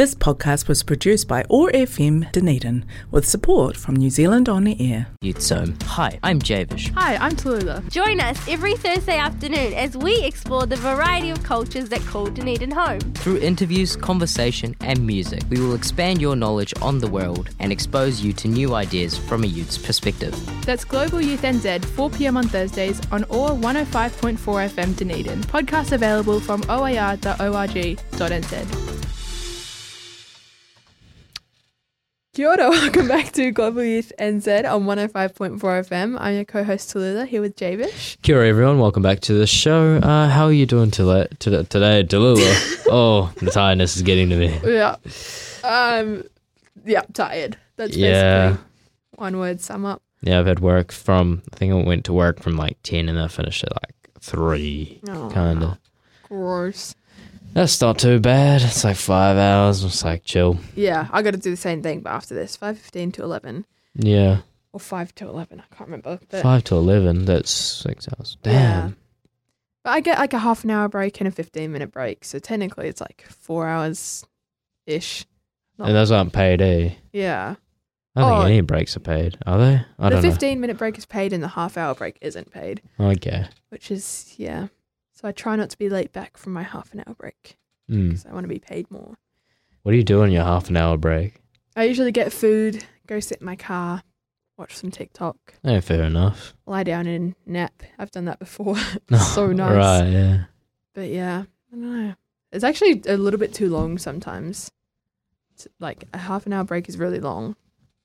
This podcast was produced by OAR FM Dunedin with support from New Zealand On Air. Youth Zone. Hi, I'm Javish. Hi, I'm Tallulah. Join us every Thursday afternoon as we explore the variety of cultures that call Dunedin home. Through interviews, conversation, and music, we will expand your knowledge on the world and expose you to new ideas from a youth's perspective. That's Global Youth NZ, 4 pm on Thursdays on OAR 105.4 FM Dunedin. Podcast available from oar.org.nz. Kia ora, welcome back to Global Youth NZ on 105.4 FM. I'm your co-host Tallulah here with Javish. Kia ora, everyone. Welcome back to the show. Uh, how are you doing today, today, today Tallulah? oh, the tiredness is getting to me. Yeah. Um yeah, tired. That's Yeah. basically one word sum up. Yeah, I've had work from, I think I went to work from like 10 and I finished at like 3, Oh, kind of. Gross. That's not too bad. It's like five hours. It's like chill. Yeah, I got to do the same thing, but after this, five fifteen to eleven, Yeah. or five to eleven, I can't remember. But, 5 to 11. That's six hours. Damn. but I get like a half an hour break and a fifteen minute break, so technically it's like four hours ish. And those aren't paid, eh? Yeah, I don't Oh. think any breaks are paid. Are they? I the don't fifteen minute break is paid, and the half hour break isn't paid, know. Okay. which is yeah. So I try not to be late back from my half an hour break Mm. because I want to be paid more. What do you do on your half an hour break? I usually get food, go sit in my car, watch some TikTok, Oh, fair enough. lie down and nap. I've done that before. so nice. Right, yeah. But yeah, I don't know. It's actually a little bit too long sometimes. It's like a half an hour break is really long.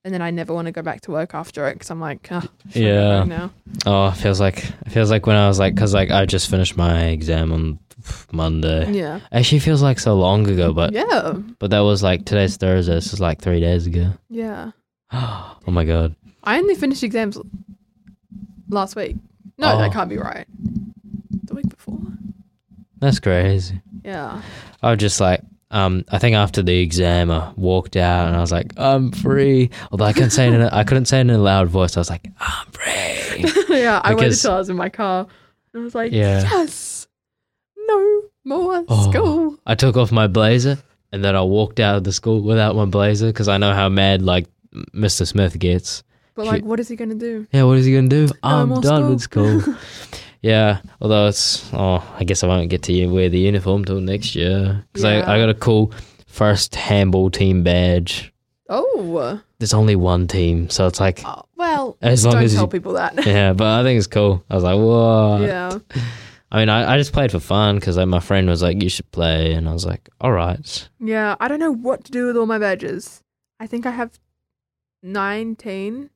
And then I never want to go back to work after it because I'm like, oh, Yeah. Now. Oh, it feels like it feels like when I was like, because like I just finished my exam on Monday. Yeah. Actually, feels like so long ago, but yeah. but that was like today's Thursday. This is like three days ago. Yeah. oh my god. I only finished exams last week. No, Oh. that can't be right. The week before. That's crazy. Yeah. I was just like, um, I think after the exam, I walked out and I was like, I'm free. Although I couldn't say it in a, I couldn't say it in a loud voice. I was like, I'm free. yeah. I waited Because- till I was in my car. And I was like, Yeah. yes. No more Oh. school. I took off my blazer and then I walked out of the school without my blazer because I know how mad like Mr. Smith gets. But She- like, what is he going to do? Yeah, what is he gonna do? I'm more done with school. yeah, although it's oh, I guess I won't get to wear the uniform till next year because Yeah. I, I got a cool first handball team badge. Oh. There's only one team, so it's like Oh, well, As long don't as tell you- people that. yeah, but I think it's cool. I was like, whoa. yeah. I mean, I, I just played for fun because like, my friend was like, you should play, and I was like, all right. Yeah. I don't know what to do with all my badges. I think I have 19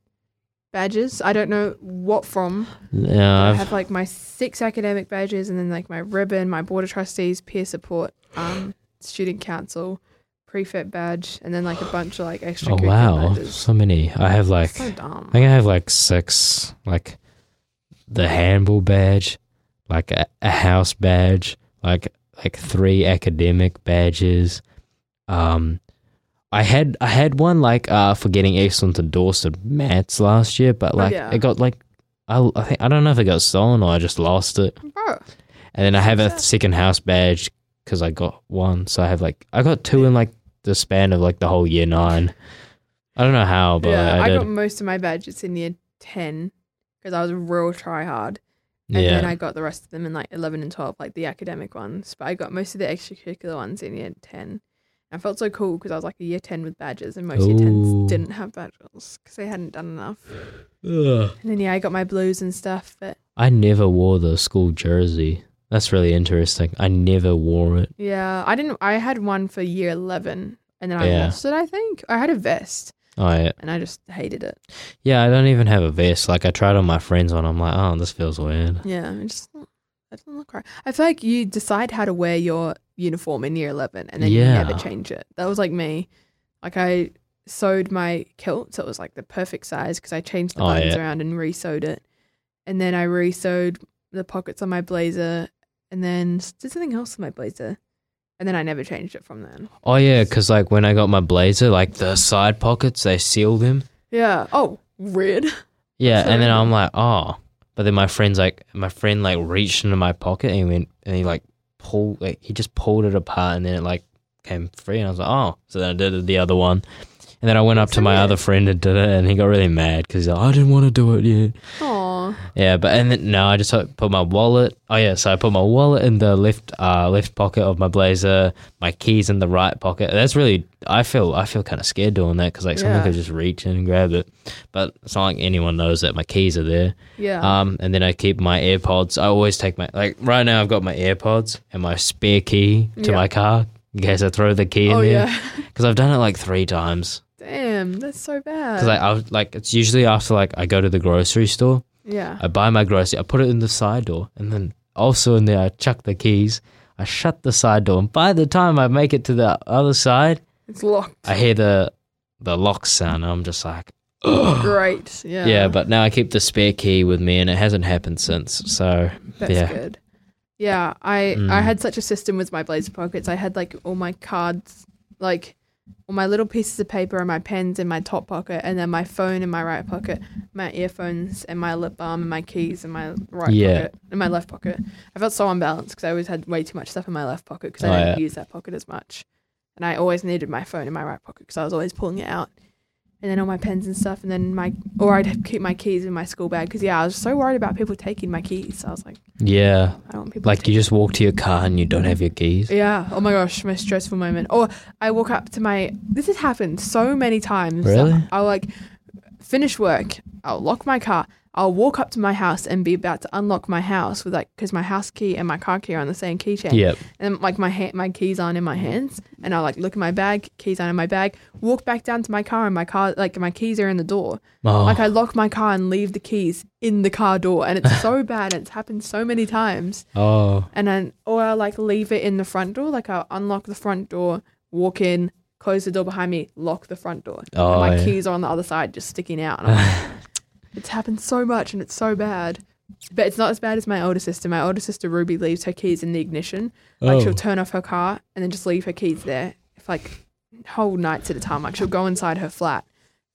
badges. I don't know what from. Yeah, I have like my six academic badges and then like my ribbon, my board of trustees, peer support, um, student council, prefect badge, and then like a bunch of like extra oh wow, badges. so many. I have like so. I think I have like six, like the handball badge, like a, a house badge, like like three academic badges. Um, I had I had one like uh for getting excellent endorsed maths last year, but like yeah. it got like I I think I don't know if it got stolen or I just lost it. Bro, And then I have a second house badge because I got one, so I have like I got two in like the span of like the whole year nine. I don't know how, but yeah, I, I, got most of my badges in year 10 because I was a real try hard. And yeah. then I got the rest of them in like 11 and 12, like the academic ones. But I got most of the extracurricular ones in year 10. I felt so cool because I was like a year 10 with badges, and most year Ooh. 10s didn't have badges because they hadn't done enough. Ugh. And then, yeah, I got my blues and stuff. But I never wore the school jersey. That's really interesting. I never wore it. yeah, I didn't, I had one for year 11 and then I Yeah. lost it, I think. I had a vest Oh yeah. and I just hated it. Yeah, I don't even have a vest. Like I tried on my friends one. I'm like, oh, this feels weird. Yeah, it just, that doesn't look right. I feel like you decide how to wear your uniform in year 11 and then Yeah. you never change it. That was like me. Like I sewed my kilt so it was like the perfect size because I changed the Oh, buttons yeah. around and re-sewed it. And then I re-sewed the pockets on my blazer and then s- did something else with my blazer. And then I never changed it from then. Oh yeah, because like when I got my blazer, like the side pockets, they seal them. Yeah. Oh, weird. Yeah, and then. I'm like, oh. But then my friend's like, my friend like reached into my pocket and he went and he like pulled, like he just pulled it apart and then it like came free, and I was like, oh. So then I did the other one, and then I went up to my other friend and did it, and he got really mad because like, I didn't want to do it yet. Aw. Yeah, but and then no, I just put my wallet. Oh yeah, so I put my wallet in the left uh left pocket of my blazer, my keys in the right pocket. That's really I feel I feel kind of scared doing that because like someone Yeah. could just reach in and grab it, but it's not like anyone knows that my keys are there. Yeah. Um, and then I keep my AirPods. I always take my like right now. I've got my AirPods and my spare key to Yeah. my car in case I throw the key in oh there yeah. because I've done it like three times. Damn, that's so bad. Because like I was like it's usually after like I go to the grocery store. yeah. I buy my grocery, I put it in the side door, and then also in there I chuck the keys. I shut the side door, and by the time I make it to the other side, It's locked. I hear the the lock sound. And I'm just like, Great. Yeah. yeah. But now I keep the spare key with me, and it hasn't happened since. So That's yeah. good. Yeah, I I Mm. had such a system with my blazer pockets. I had like all my cards, like all my little pieces of paper and my pens in my top pocket, and then my phone in my right pocket, my earphones and my lip balm and my keys in my right Yeah. pocket, in my left pocket. I felt so unbalanced because I always had way too much stuff in my left pocket because I Oh, didn't yeah. use that pocket as much, and I always needed my phone in my right pocket because I was always pulling it out. And then all my pens and stuff, and then my, or I'd keep my keys in my school bag because yeah, I was so worried about people taking my keys. I was like, yeah, I don't want people like you just walk to your car and you don't have your keys. yeah. Oh my gosh, my stressful moment. Or I walk up to my. This has happened so many times. Really? I'll like finish work. I'll lock my car. I'll walk up to my house and be about to unlock my house with like because my house key and my car key are on the same keychain. Yep. And like my ha- my keys aren't in my hands, and I like look in my bag. Keys aren't in my bag. Walk back down to my car, and my car like my keys are in the door. Oh, Like I lock my car and leave the keys in the car door, and it's so bad. And it's happened so many times oh, and then or I'll like leave it in the front door. Like I'll unlock the front door, walk in, close the door behind me, lock the front door. Oh, and my oh, yeah. keys are on the other side, just sticking out. And I'm like, it's happened so much, and it's so bad. But it's not as bad as my older sister. My older sister Ruby leaves her keys in the ignition. Like oh. she'll turn off her car and then just leave her keys there, for like whole nights at a time. Like she'll go inside her flat,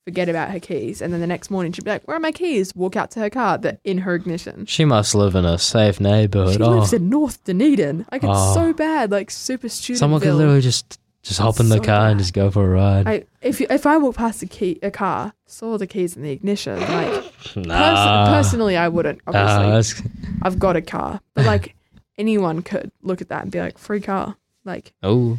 forget about her keys, and then the next morning she'll be like, "Where are my keys?" Walk out to her car, they're in her ignition. She must live in a safe neighborhood. She oh, lives in North Dunedin. Like it's Oh. so ah. bad, like super student. someone could literally just just hop in the so car and just go for a ride. I, if you, if I walk past a key a car, saw the keys in the ignition, like pers- personally, I wouldn't. Obviously, I've got a car, but like anyone could look at that and be like, free car. Like oh,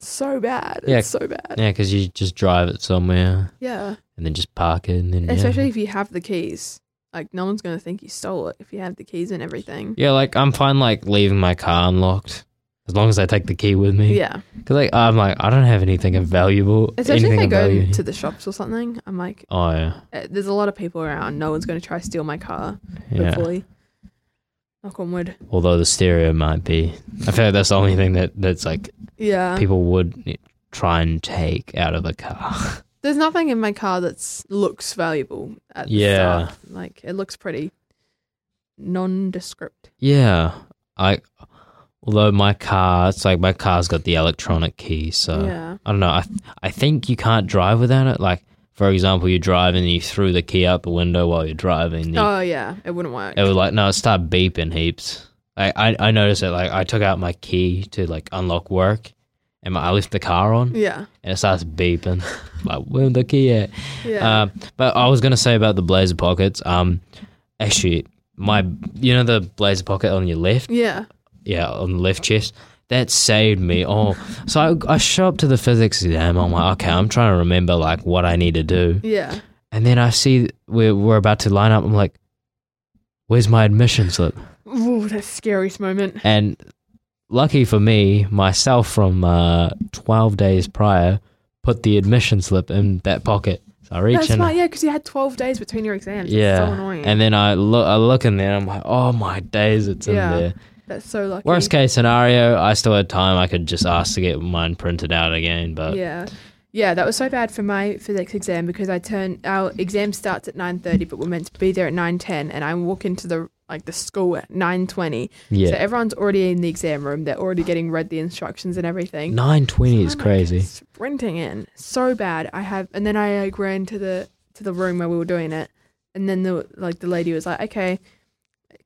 so bad. Yeah. It's so bad. yeah, because you just drive it somewhere Yeah. and then just park it and then yeah. Especially if you have the keys. Like no one's gonna think you stole it if you have the keys and everything. Yeah, like I'm fine like leaving my car unlocked as long as I take the key with me. Yeah. Because like I'm like I don't have anything of valuable. Especially anything if I go value. to the shops or something. I'm like, oh yeah, uh, there's a lot of people around. No one's try to steal my car. yeah. Hopefully. Knock on wood. Although the stereo might be, I feel like that's the only thing that that's like Yeah. people would try and take out of the car. There's nothing in my car that looks valuable at the Yeah. start. Like it looks pretty nondescript. yeah, I. Although my car, it's like my car's got the electronic key, so yeah. I don't know. I I think you can't drive without it. Like for example, you drive and you threw the key out the window while you're driving. you- Oh yeah. It wouldn't work. It would like no, it started beeping heaps. I, I I noticed it. Like I took out my key to like unlock work, and my, I left the car on, yeah. and it starts beeping. like where's the key at? Yeah. Um, but I was gonna say about the blazer pockets. Um, actually, my you know the blazer pocket on your left, yeah. Yeah, on the left chest. That saved me. Oh, so I, I show up to the physics exam. I'm like, okay, I'm trying to remember like what I need to do, Yeah. and then I see we're we're about to line up. I'm like, where's my admission slip? Ooh, that's scariest moment. And lucky for me, myself from uh, 12 days prior put the admission slip in that pocket. So I reach That's in. smart, yeah, because you had 12 days between your exams. Yeah. so annoying. and then I look, I look in there. I'm like, oh my days, it's Yeah. in there. That's so lucky. Worst case scenario, I still had time. I could just ask to get mine printed out again. But yeah. Yeah, that was so bad for my physics exam because I turned our exam starts at 9:30 but we're meant to be there at 9:10 and I walk into the like the school at 9:20. yeah, So everyone's already in the exam room. They're already getting read the instructions and everything. 920 is I'm, like, crazy. sprinting in so bad. I have, and then I like ran to the to the room where we were doing it, and then the like the lady was like, "Okay,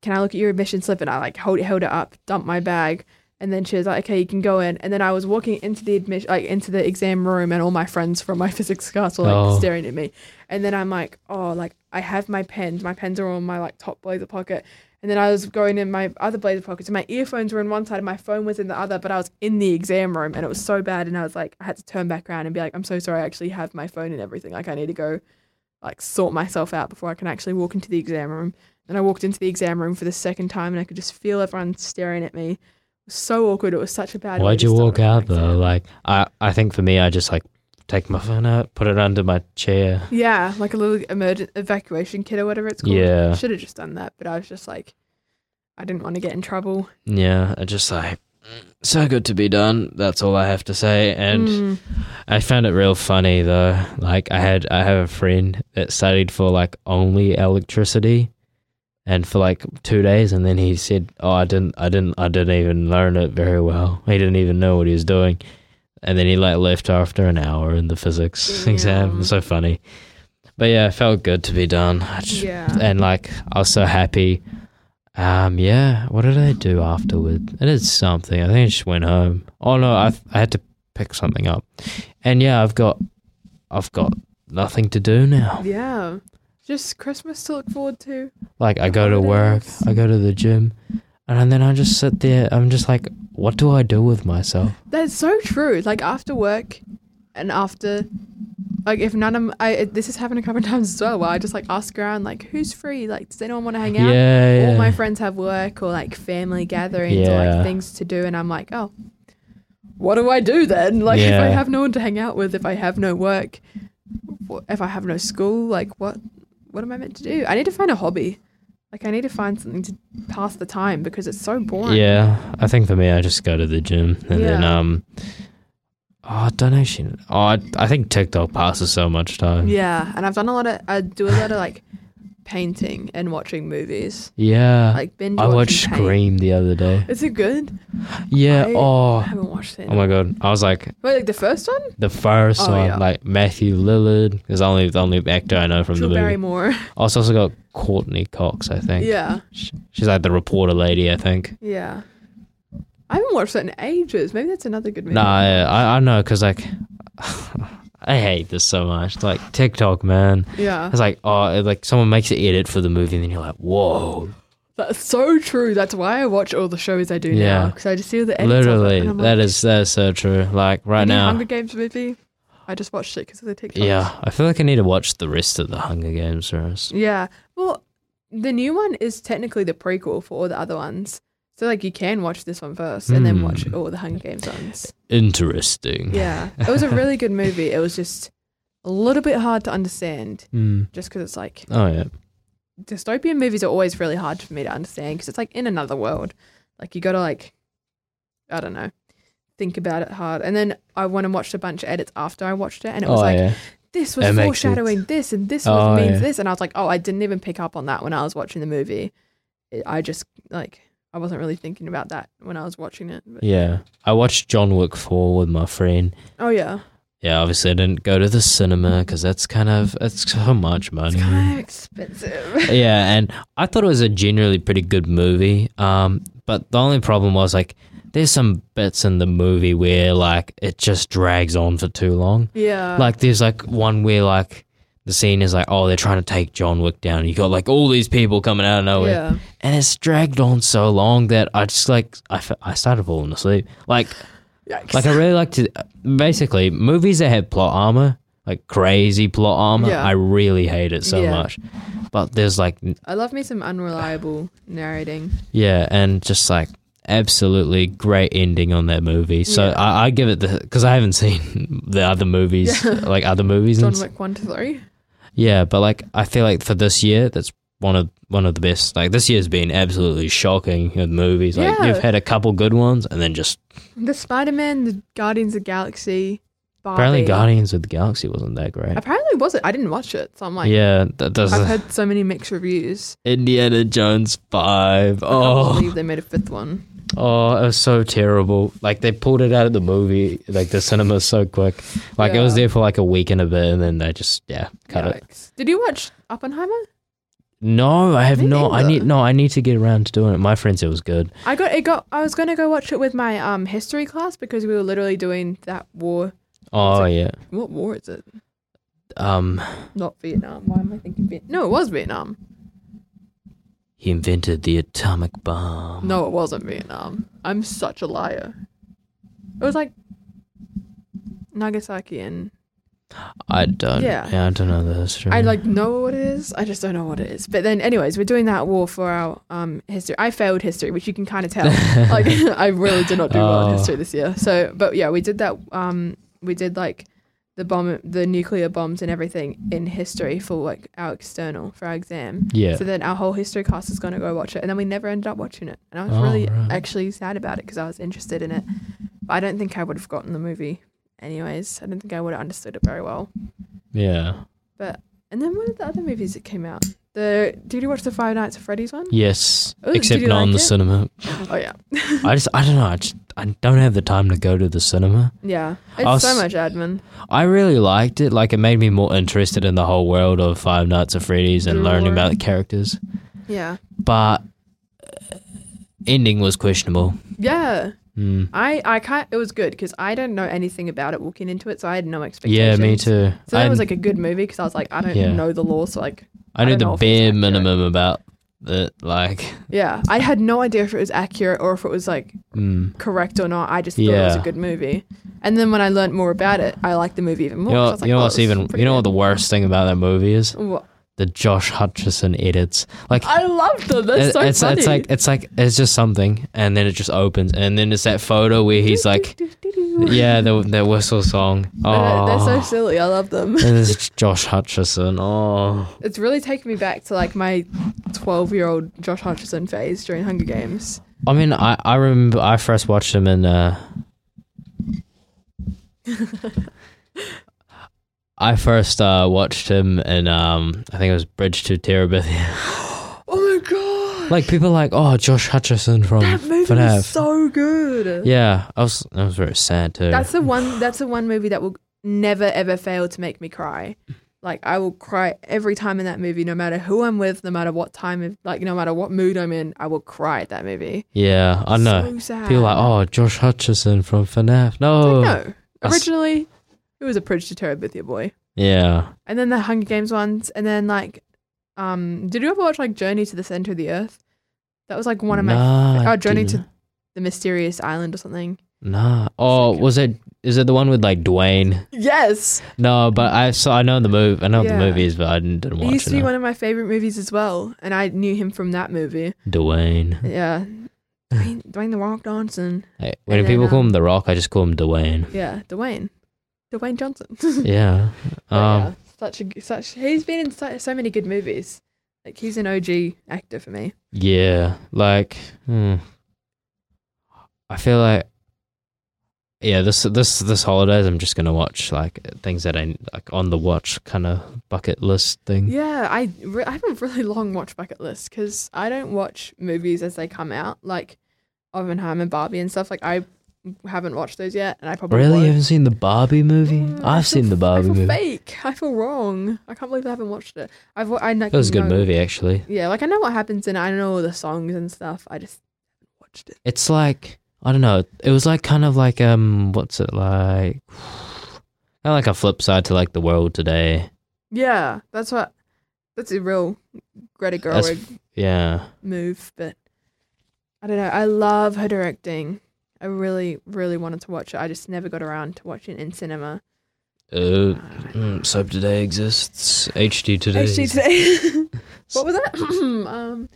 can I look at your admission slip?" And I like hold held it up, dumped my bag, And then she was like, "Okay, you can go in." And then I was walking into the admission, like into the exam room, and all my friends from my physics class were like Oh. staring at me. And then I'm like, "Oh, like I have my pens. My pens are all in my like top blazer pocket." And then I was going in my other blazer pockets, and my earphones were in one side, and my phone was in the other. But I was in the exam room, and it was so bad. And I was like, I had to turn back around and be like, "I'm so sorry. I actually have my phone and everything. Like, I need to go, like, sort myself out before I can actually walk into the exam room." And I walked into the exam room for the second time, and I could just feel everyone staring at me. It was so awkward. It was such a bad. Why'd you walk out though? Like I, I think for me, I just like take my phone out, put it under my chair. Yeah, like a little emergent evacuation kit or whatever it's called. Yeah. should have just done that, but I was just like, I didn't want to get in trouble. Yeah, I just like "Mm, so good to be done. That's all I have to say. And Mm. I found it real funny though. Like I had I have a friend that studied for like only electricity and for like 2 days and then he said, "Oh, I didn't I didn't I didn't even learn it very well. He didn't even know what he was doing." And then he like left after an hour in the physics exam. It was so funny. But yeah, it felt good to be done. Just- Yeah. And like I was so happy. Um yeah, what did I do afterward? I did something. I think I just went home. Oh no, I I had to pick something up. And yeah, I've got I've got nothing to do now. Yeah. Just Christmas to look forward to. Like I go to work, Holidays. I go to the gym, and then I just sit there. I'm just like, what do I do with myself? That's so true. Like after work and after like if none of I this has happened a couple of times as well where I just like ask around like who's free? Like does anyone want to hang out? Yeah, All yeah. my friends have work or like family gatherings or Yeah. like things to do and I'm like, "Oh, what do I do then? Like if I Yeah. have no one to hang out with, if I have no work, wh- if I have no school, like what what am I meant to do? I need to find a hobby. Like I need to find something to pass the time because it's so boring. Yeah, I think for me, I just go to the gym and then um, oh, I don't actually. Oh, I, I think TikTok passes so much time. Yeah, and I've done a lot of I do a lot of like painting and watching movies. Yeah, Like binge I watched paint. Scream the other day. Is it good? Yeah. Oh I oh. haven't watched it. Oh my god! I was like Wait, like the first one? the first Oh, one, yeah. like Matthew Lillard is only the only actor I know from Drew the movie. Barrymore. Oh, it's also got Courteney Cox, I think. yeah, She's like the reporter lady, I think. yeah. I haven't watched that in ages. Maybe that's another good movie. Nah, I, I, know, cause like I hate this so much. It's Like TikTok, man. Yeah, It's like oh, it, like someone makes an edit for the movie, and then you're like, whoa, that's so true. That's why I watch all the shows I do Yeah. now because I just see all the edits literally, and that like, is that is so true. Like right "You know now, Hunger Games movie. I just watched it because of the TikTok. yeah, I feel like I need to watch the rest of the Hunger Games first. Yeah. Well, the new one is technically the prequel for all the other ones. So like you can watch this one first and then watch Hmm. all the Hunger Games ones. Interesting. Yeah. It was a really good movie. It was just a little bit hard to understand Mm. just because it's like Oh yeah. dystopian movies are always really hard for me to understand because it's like in another world. Like you got to like I don't know, think about it hard. And then I went and watched a bunch of edits after I watched it and it was oh like yeah. this was makes foreshadowing this and this Oh, was means yeah. this and I was like, "Oh, I didn't even pick up on that when I was watching the movie." It, I just like I wasn't really thinking about that when I was watching it. But, Yeah. I watched John Wick 4 with my friend. Oh yeah. Yeah, obviously I didn't go to the cinema because that's kind of it's so much money. It's kind of expensive. yeah, and I thought it was a generally pretty good movie. Um, but the only problem was like there's some bits in the movie where like it just drags on for too long. yeah. like there's like one where like the scene is like oh they're trying to take John Wick down. You got like all these people coming out of nowhere, yeah. and it's dragged on so long that I just like I, I started falling asleep. Like Yikes. like I really like to basically movies that have plot armor, like crazy plot armor. Yeah. I really hate it so Yeah. much. But there's like I love me some unreliable narrating. yeah, and just like absolutely great ending on that movie. So Yeah. I, I give it the because I haven't seen the other movies, like other movies. John and s- Wick one to three. Yeah, but like I feel like for this year, that's one of one of the best. Like this year's been absolutely shocking with movies. Like Yeah. you've had a couple good ones, and then just The Spider Man, the Guardians of the Galaxy. Barbie. apparently Guardians of the Galaxy wasn't that great. Apparently it was it? I didn't watch it, so I'm like, yeah, that does I've heard so many mixed reviews. Indiana Jones five. I can't Oh, believe they made a fifth one. Oh, it was so terrible. Like they pulled it out of the movie, like the cinema, so quick. Like it was there for like a week and a bit, and then they just yeah cut it. Did you watch Oppenheimer? No, I have Me not. I neither. need no. I need to get around to doing it. My friend said it was good. I got it. Got I was gonna go watch it with my um history class because we were literally doing that war. Oh yeah. What war is it? Um, Not Vietnam. Why am I thinking Vietnam? No, it was Vietnam. He invented the atomic bomb. No, it wasn't Vietnam. I'm such a liar. It was like Nagasaki and I don't. Yeah. Yeah. I don't know the history. I like know what it is. I just don't know what it is. But then, anyways, we're doing that war for our um history. I failed history, which you can kind of tell. like I really did not do well in Oh. history this year. So, but yeah, we did that. Um, we did like the bomb, the nuclear bombs, and everything in history for like our external for our exam. Yeah. So then our whole history class is going to go watch it, and then we never ended up watching it, and I was Oh, really right. actually sad about it because I was interested in it, but I don't think I would have gotten the movie. Anyways, I don't think I would have understood it very well. yeah. But and then what are the other movies that came out? The did you watch the Five Nights at Freddy's one? Yes. Oh, except not in the it? cinema. Oh yeah, I just. I don't know. I just. I don't have the time to go to the cinema. yeah. It's so much admin. I really liked it. Like it made me more interested in the whole world of Five Nights at Freddy's and learning about the characters. Yeah, But uh, ending was questionable. yeah. Mm. I I can't. It was good because I don't know anything about it walking into it, so I had no expectations. Yeah, me too. So that was like a good movie because I was like, I don't Yeah. know the lore, so like, I I knew the bare minimum about the like. yeah, I had no idea if it was accurate or if it was like Mm. correct or not. I just thought it was a good movie. And then when I learned more about it, I liked the movie even more. You know, was like, you know oh, what's even you know what the worst thing about that movie is? What? The Josh Hutcherson edits. Like I love them. That's it- so it's funny. it's like it's like it's just something, and then it just opens, and then it's that photo where he's like, yeah, the the whistle song. They're, Oh, they're so silly. I love them. and it's Josh Hutcherson. Oh, It's really taken me back to like my 12 year old Josh Hutcherson phase during Hunger Games. I mean, I I remember I first watched him in. Uh, I first uh, watched him in um, I think it was Bridge to Terabithia. Oh my god! like people are like, oh, Josh Hutcherson from that movie FNAF. was so good. yeah, I was I was very sad too. That's the one. That's the one movie that will never ever fail to make me cry. Like I will cry every time in that movie, no matter who I'm with, no matter what time, of, like no matter what mood I'm in, I will cry at that movie. yeah, I know. So sad. People like, oh, Josh Hutcherson from FNAF. No. like, no. Originally, it was a Bridge to Terabithia boy, Yeah. and then the Hunger Games ones, and then like, um, did you ever watch like Journey to the Center of the Earth? That was like one of my Nah, I oh Journey didn't. to the Mysterious Island or something. Nah. Oh, was it? Is it the one with like Dwayne? Yes, No, but I saw. I know the movie. I know Yeah. the movies, but I didn't, didn't it watch used it. to be one of my favorite movies as well, and I knew him from that movie. Dwayne. Yeah, Dwayne, Dwayne the Rock Johnson. Hey, when And people then, call um, him The Rock, I just call him Dwayne. Yeah, Dwayne, Dwayne Johnson. yeah. Um. yeah, such a such. He's been in so, so many good movies. Like he's an OG actor for me. Yeah. Like. Hmm. I feel like. Yeah. This this this holidays, I'm just gonna watch like things that I like on the watch kind of bucket list thing. Yeah, I re- I have a really long watch bucket list because I don't watch movies as they come out, like Oppenheimer, Barbie, and stuff. Like I haven't watched those yet, and I probably Really, you won't. haven't seen the Barbie movie? Mm, I I've feel seen the f- Barbie I feel movie. fake. I feel wrong. I can't believe I haven't watched it. I've wa- I like It was a good know- movie, actually. Yeah, like I know what happens and I know all the songs and stuff. I just haven't watched it. It's like I don't know. It was like kind of like um, what's it like? Kind of like a flip side to like the world today. Yeah, that's what. That's a real Greta That's- Gerwig Yeah, move, but I don't know. I love her directing. I really, really wanted to watch it. I just never got around to watching it in cinema. uh, mm, Soap Today exists. HD Today. HD today. what was that? um,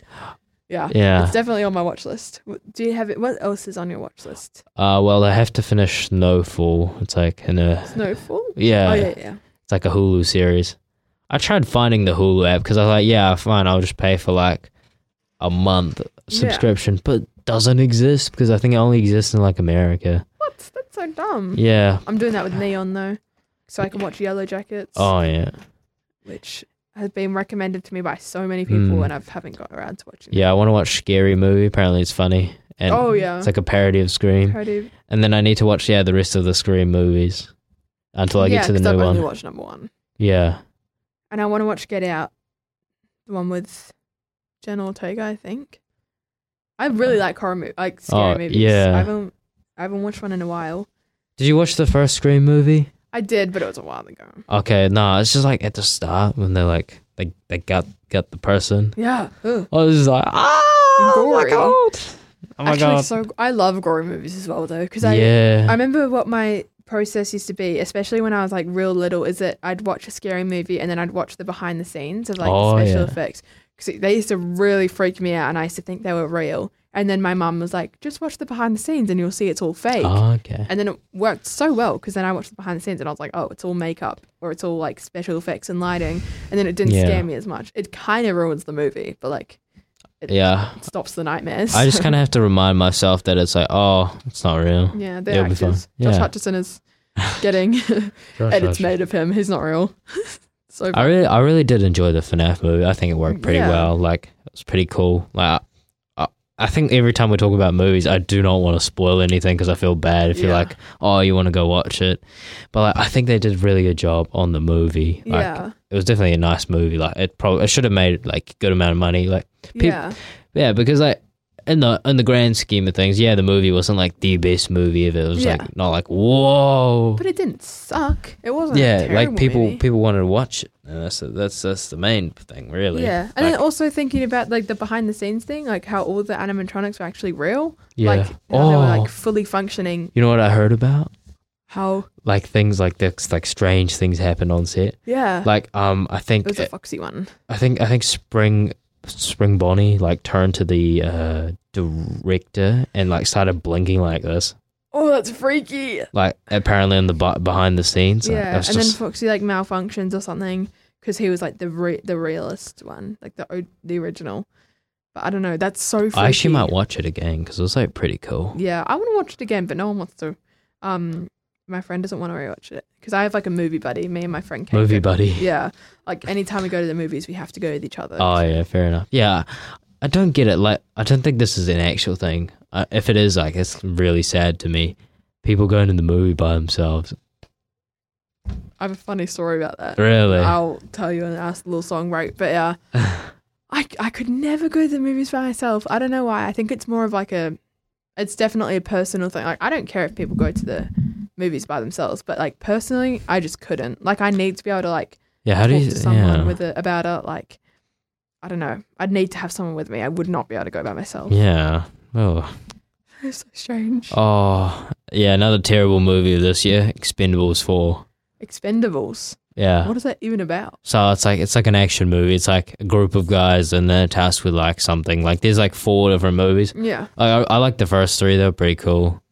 yeah, Yeah. it's definitely on my watch list. Do you have it? What else is on your watch list? Uh, well, I have to finish Snowfall. It's like in a Snowfall. yeah, oh yeah, yeah. it's like a Hulu series. I tried finding the Hulu app because I was like, yeah, fine, I'll just pay for like a month subscription, but it doesn't exist because I think it only exists in like America. What? That's so dumb. Yeah. I'm doing that with Neon though, so I can watch Yellowjackets. Oh yeah. which has been recommended to me by so many people, Mm. and I haven't got around to watching. it. Yeah, I want to watch Scary Movie. Apparently, it's funny. And oh yeah. It's like a parody of Scream. Parody- And then I need to watch yeah the rest of the Scream movies until I yeah, get to the new I've only one. watched number one, Yeah. and I want to watch Get Out, the one with Jen Ortega, I think. I really like horror movies, like scary Oh, movies. yeah. I haven't, I haven't watched one in a while. Did you watch the first Scream movie? I did, but it was a while ago. Okay, no, it's just like at the start when they're like they they got got the person. Yeah. Ugh. I was just like, ah, oh my Gory. god, oh my Actually, god, so I love gory movies as well, though, because I yeah, I remember what my process used to be, especially when I was like real little, is that I'd watch a scary movie and then I'd watch the behind the scenes of like Oh, the special yeah. effects because they used to really freak me out, and I used to think they were real. And then my mum was like, "Just watch the behind the scenes, and you'll see it's all fake." Oh, okay, And then it worked so well because then I watched the behind the scenes and I was like, oh, it's all makeup or it's all like special effects and lighting. And then it didn't Yeah. scare me as much. It kind of ruins the movie, but like yeah. it stops the nightmares. I just kind of have to remind myself that it's like, oh, it's not real. yeah, the It'll actors. Josh Yeah. Hutcherson is getting edits made of him. He's not real. so I really, I really did enjoy the FNAF movie. I think it worked pretty Yeah. well. Like it was pretty cool. Like I, I think every time we talk about movies, I do not want to spoil anything because I feel bad if you're like, oh, you want to go watch it. But like, I think they did a really good job on the movie. Like, yeah, it was definitely a nice movie. Like it probably, it should have made like a good amount of money. Like peop- yeah, yeah, because like. In the in the grand scheme of things, yeah, the movie wasn't like the best movie ever. It was Yeah. like not like whoa, but it didn't suck. It wasn't. a yeah, terrible like people movie. people wanted to watch it, and that's that's that's the main thing, really. Yeah, and Like, then also thinking about like the behind the scenes thing, like how all the animatronics were actually real. yeah. Like how oh, they were like fully functioning. you know what I heard about? How Like things like this, like strange things happened on set. yeah, Like um, I think it was a foxy one. I think I think Spring Spring Bonnie like turned to the uh, director and like started blinking like this. Oh, that's freaky. Like apparently in the bu- behind the scenes. Like, yeah, and just, then Foxy like malfunctions or something because he was like the re- the realist one, like the o- the original. But I don't know. That's so. Freaky. I actually might watch it again because it was like pretty cool. Yeah, I want to watch it again, but no one wants to. Um, my friend doesn't want to rewatch it because I have like a movie buddy. Me and my friend. Kate Movie buddy. Yeah, like anytime we go to the movies, we have to go with each other. Oh yeah, fair enough. Yeah, I don't get it. Like, I don't think this is an actual thing. Uh, if it is, like, it's really sad to me. People going to the movie by themselves. I have a funny story about that. Really? I'll tell you in a nice little song break. But yeah, I I could never go to the movies by myself. I don't know why. I think it's more of like a, it's definitely a personal thing. Like I don't care if people go to the movies by themselves, but like personally, I just couldn't. Like I need to be able to like yeah. How talk do you? to someone Yeah. with it about it. Like I don't know. I'd need to have someone with me. I would not be able to go by myself. yeah. Oh. It's so strange. Oh. Yeah. Another terrible movie of this year. Expendables Four. Expendables. Yeah. What is that even about? So it's like it's like an action movie. It's like a group of guys and they're tasked with like something. Like there's like four different movies. Yeah. I I, I like the first three. They were pretty cool,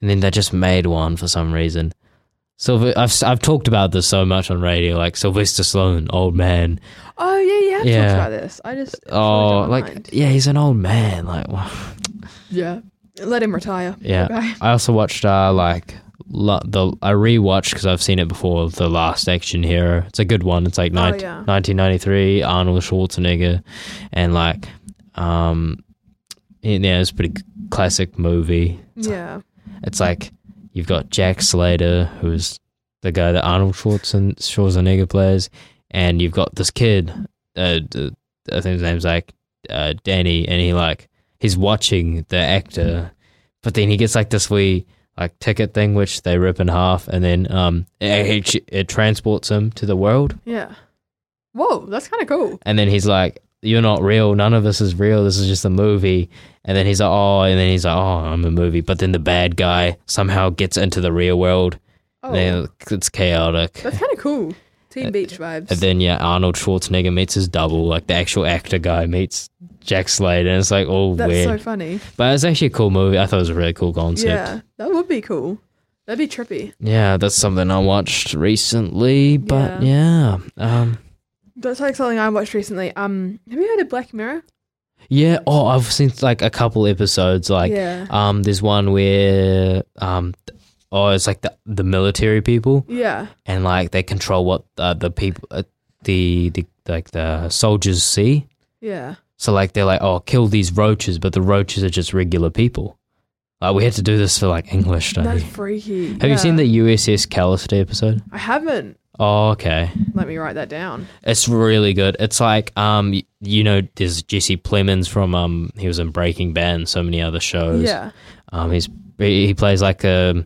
and then they just made one for some reason. Sylve- I've I've talked about this so much on radio, like Sylvester Stallone, old man. Oh yeah, yeah. Yeah. talked about this. I just Oh, like mind. yeah, he's an old man. Like, wow. yeah. Let him retire. Yeah. Guy. I also watched uh like la- the I rewatched because I've seen it before. The Last Action Hero. It's a good one. It's like Oh, yeah. 1993. Arnold Schwarzenegger, and like um, yeah, it's a pretty classic movie. Yeah. It's like you've got Jack Slater, who's the guy that Arnold Schwarzen- Schwarzenegger plays, and you've got this kid. Uh, I think his name's like uh, Danny, and he like he's watching the actor, but then he gets like this wee like ticket thing which they rip in half, and then um it, it, it transports him to the world, Yeah. Whoa, that's kind of cool. and then he's like. You're not real. None of this is real. This is just a movie. And then he's like, oh, and then he's like, oh, I'm a movie. But then the bad guy somehow gets into the real world. Oh, it's chaotic. that's kind of cool. Teen Beach vibes. And then yeah, Arnold Schwarzenegger meets his double, like the actual actor guy meets Jack Slater, and it's like all that's weird. so funny. but it's actually a cool movie. I thought it was a really cool concept. Yeah, that would be cool. That'd be trippy. Yeah, that's something I watched recently. But yeah, um, That's like something I watched recently. Um, have you heard of Black Mirror? Yeah. Oh, I've seen like a couple episodes. Like, yeah. um, there's one where um, oh, it's like the the military people, Yeah. and like they control what uh, the people, uh, the the like the soldiers see. Yeah. So like they're like, oh, kill these roaches, but the roaches are just regular people. Like we had to do this for like English study. That's freaky. Have you seen the USS Callister episode? I haven't. Oh, okay. Let me write that down. It's really good. It's like um, you know, there's Jesse Plemons from um, he was in Breaking Bad and so many other shows. Yeah. Um, he's he plays like a.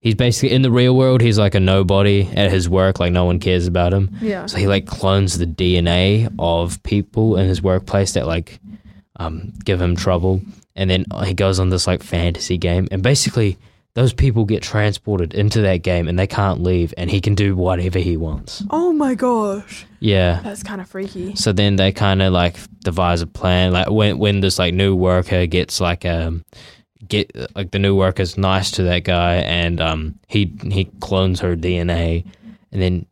He's basically in the real world. He's like a nobody at his work. Like no one cares about him. Yeah. So he like clones the DNA of people in his workplace that like um, give him trouble, and then he goes on this like fantasy game, and basically those people get transported into that game, and they can't leave, and he can do whatever he wants. Oh my gosh. Yeah. That's kind of freaky. So then they kind of like devise a plan. Like when when this like new worker gets like um get like the new worker's nice to that guy, and um he he clones her DNA, and then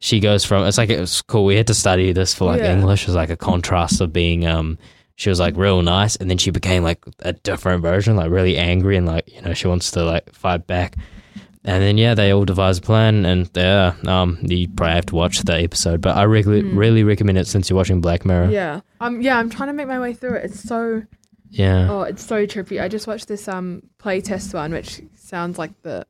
she goes from it's like it was cool. We had to study this for like Yeah. English. Was like a contrast of being um she was like real nice, and then she became like a different version, like really angry and like you know she wants to like fight back. And then yeah, they all devise a plan, and yeah, um, you probably have to watch the episode. But I really, Mm. really recommend it since you're watching Black Mirror. Yeah. Um. Yeah. I'm trying to make my way through it. It's so. Yeah. Oh, it's so trippy. I just watched this um playtest one, which sounds like the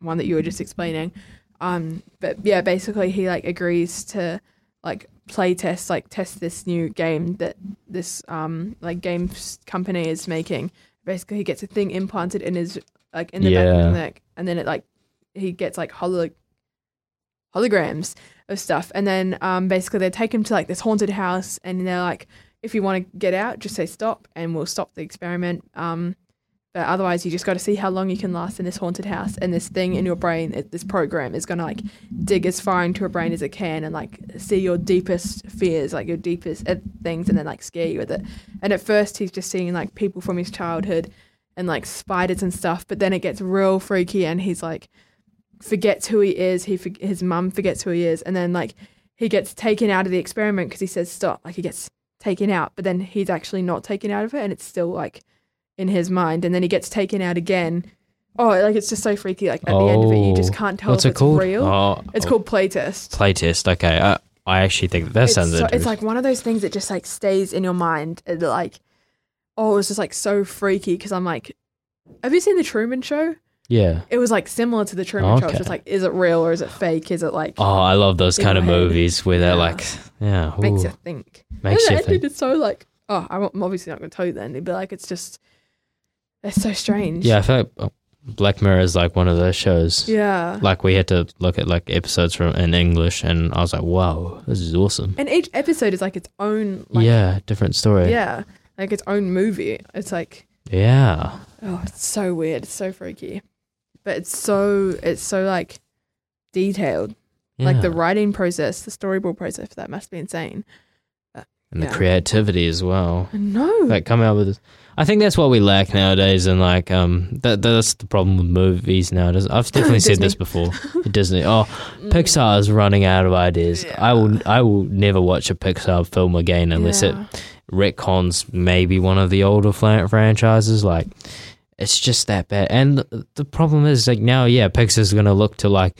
one that you were just explaining. Um. But yeah, basically he like agrees to like play test, like test this new game that this um like games company is making. Basically, he gets a thing implanted in his like in the back of Yeah. his neck, and then it like he gets like holo holograms of stuff, and then um basically they take him to like this haunted house, and they're like, if you want to get out, just say stop, and we'll stop the experiment. Um, but otherwise, you just got to see how long you can last in this haunted house, and this thing in your brain, it- this program is gonna like dig as far into your brain as it can, and like see your deepest fears, like your deepest uh, things, and then like scare you with it. And at first, he's just seeing like people from his childhood and like spiders and stuff, but then it gets real freaky, and he's like forgets who he is. He his mum forgets who he is, and then like he gets taken out of the experiment because he says stop. Like he gets taken out, but then he's actually not taken out of it, and it's still like in his mind. And then he gets taken out again. Oh, like it's just so freaky. Like at the end of it, you just Oh, can't tell What's if it it's called? real. Oh, It's oh, called playtest. playtest. Okay, I, I actually think that it's, sounds so, it's like one of those things that just like stays in your mind. Uh, and like, oh, it was just like so freaky because I'm like, have you seen the Truman Show? yeah. It was like similar to the Truman oh, Show. It's Okay. just like, is it real or is it fake? Is it like Oh, I love those kind of movies where they're Yeah. like, yeah, makes ooh, you think? makes and you the ending think. is so like, oh, I'm I'm obviously not going to tell you the ending, but like it's just, it's so strange. Yeah, I feel like oh, Black Mirror is like one of those shows. Yeah. Like we had to look at like episodes from in English, and I was like, wow, this is awesome. And each episode is like its own, like, yeah, different story. yeah, like its own movie. It's like, Yeah. oh, it's so weird. It's so freaky, but it's so, it's so like detailed. Like the writing process, the storyboard process, that must be insane. and the creativity as well. No. Like come out with this. I think that's what we lack nowadays, and like um, that that's the problem with movies nowadays. I've definitely said this before. Disney. Oh, Mm. Pixar is running out of ideas. I will I will never watch a Pixar film again unless Yeah. it retcons maybe one of the older franchises. Like it's just that bad. And the, the problem is like now, yeah, Pixar's gonna look to like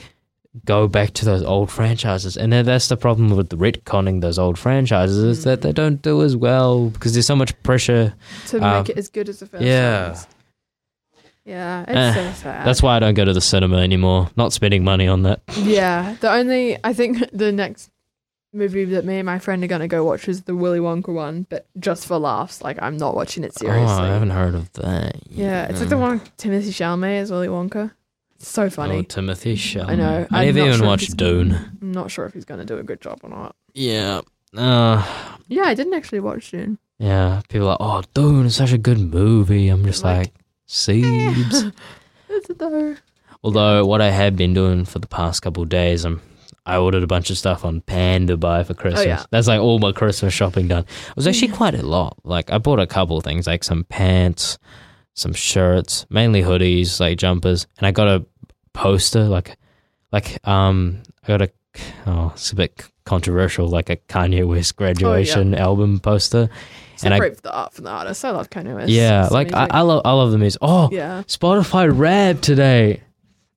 go back to those old franchises, and that's the problem with retconning those old franchises is that they don't do as well because there's so much pressure. to um, make it as good as the first yeah. ones. Yeah, it's Eh, so sad. That's why I don't go to the cinema anymore. Not spending money on that. Yeah, the only I think the next movie that me and my friend are gonna go watch is the Willy Wonka one, but just for laughs. Like I'm not watching it seriously. Oh, I haven't heard of that. yeah, it's like the one with Timothée Chalamet as Willy Wonka. So Oh, funny. Timothée Chalamet. I know. I never even sure watched Dune. I'm not sure if he's gonna do a good job or not. Yeah. Uh, Yeah, I didn't actually watch Dune. yeah. People are like, oh, Dune is such a good movie. I'm just Like, like, seems. Is it though? Although what I have been doing for the past couple of days, I'm I ordered a bunch of stuff on Pandabuy for Christmas. Oh, yeah. That's like all my Christmas shopping done. It was actually quite a lot. Like I bought a couple of things, like some pants, some shirts, mainly hoodies, like jumpers, and I got a poster, like like um I got a oh it's a bit controversial, like a Kanye West graduation album poster. And I- Separate the art from the artist. I love Kanye West. Yeah, His like I. I love I love the music. Oh, yeah. Spotify Wrapped today.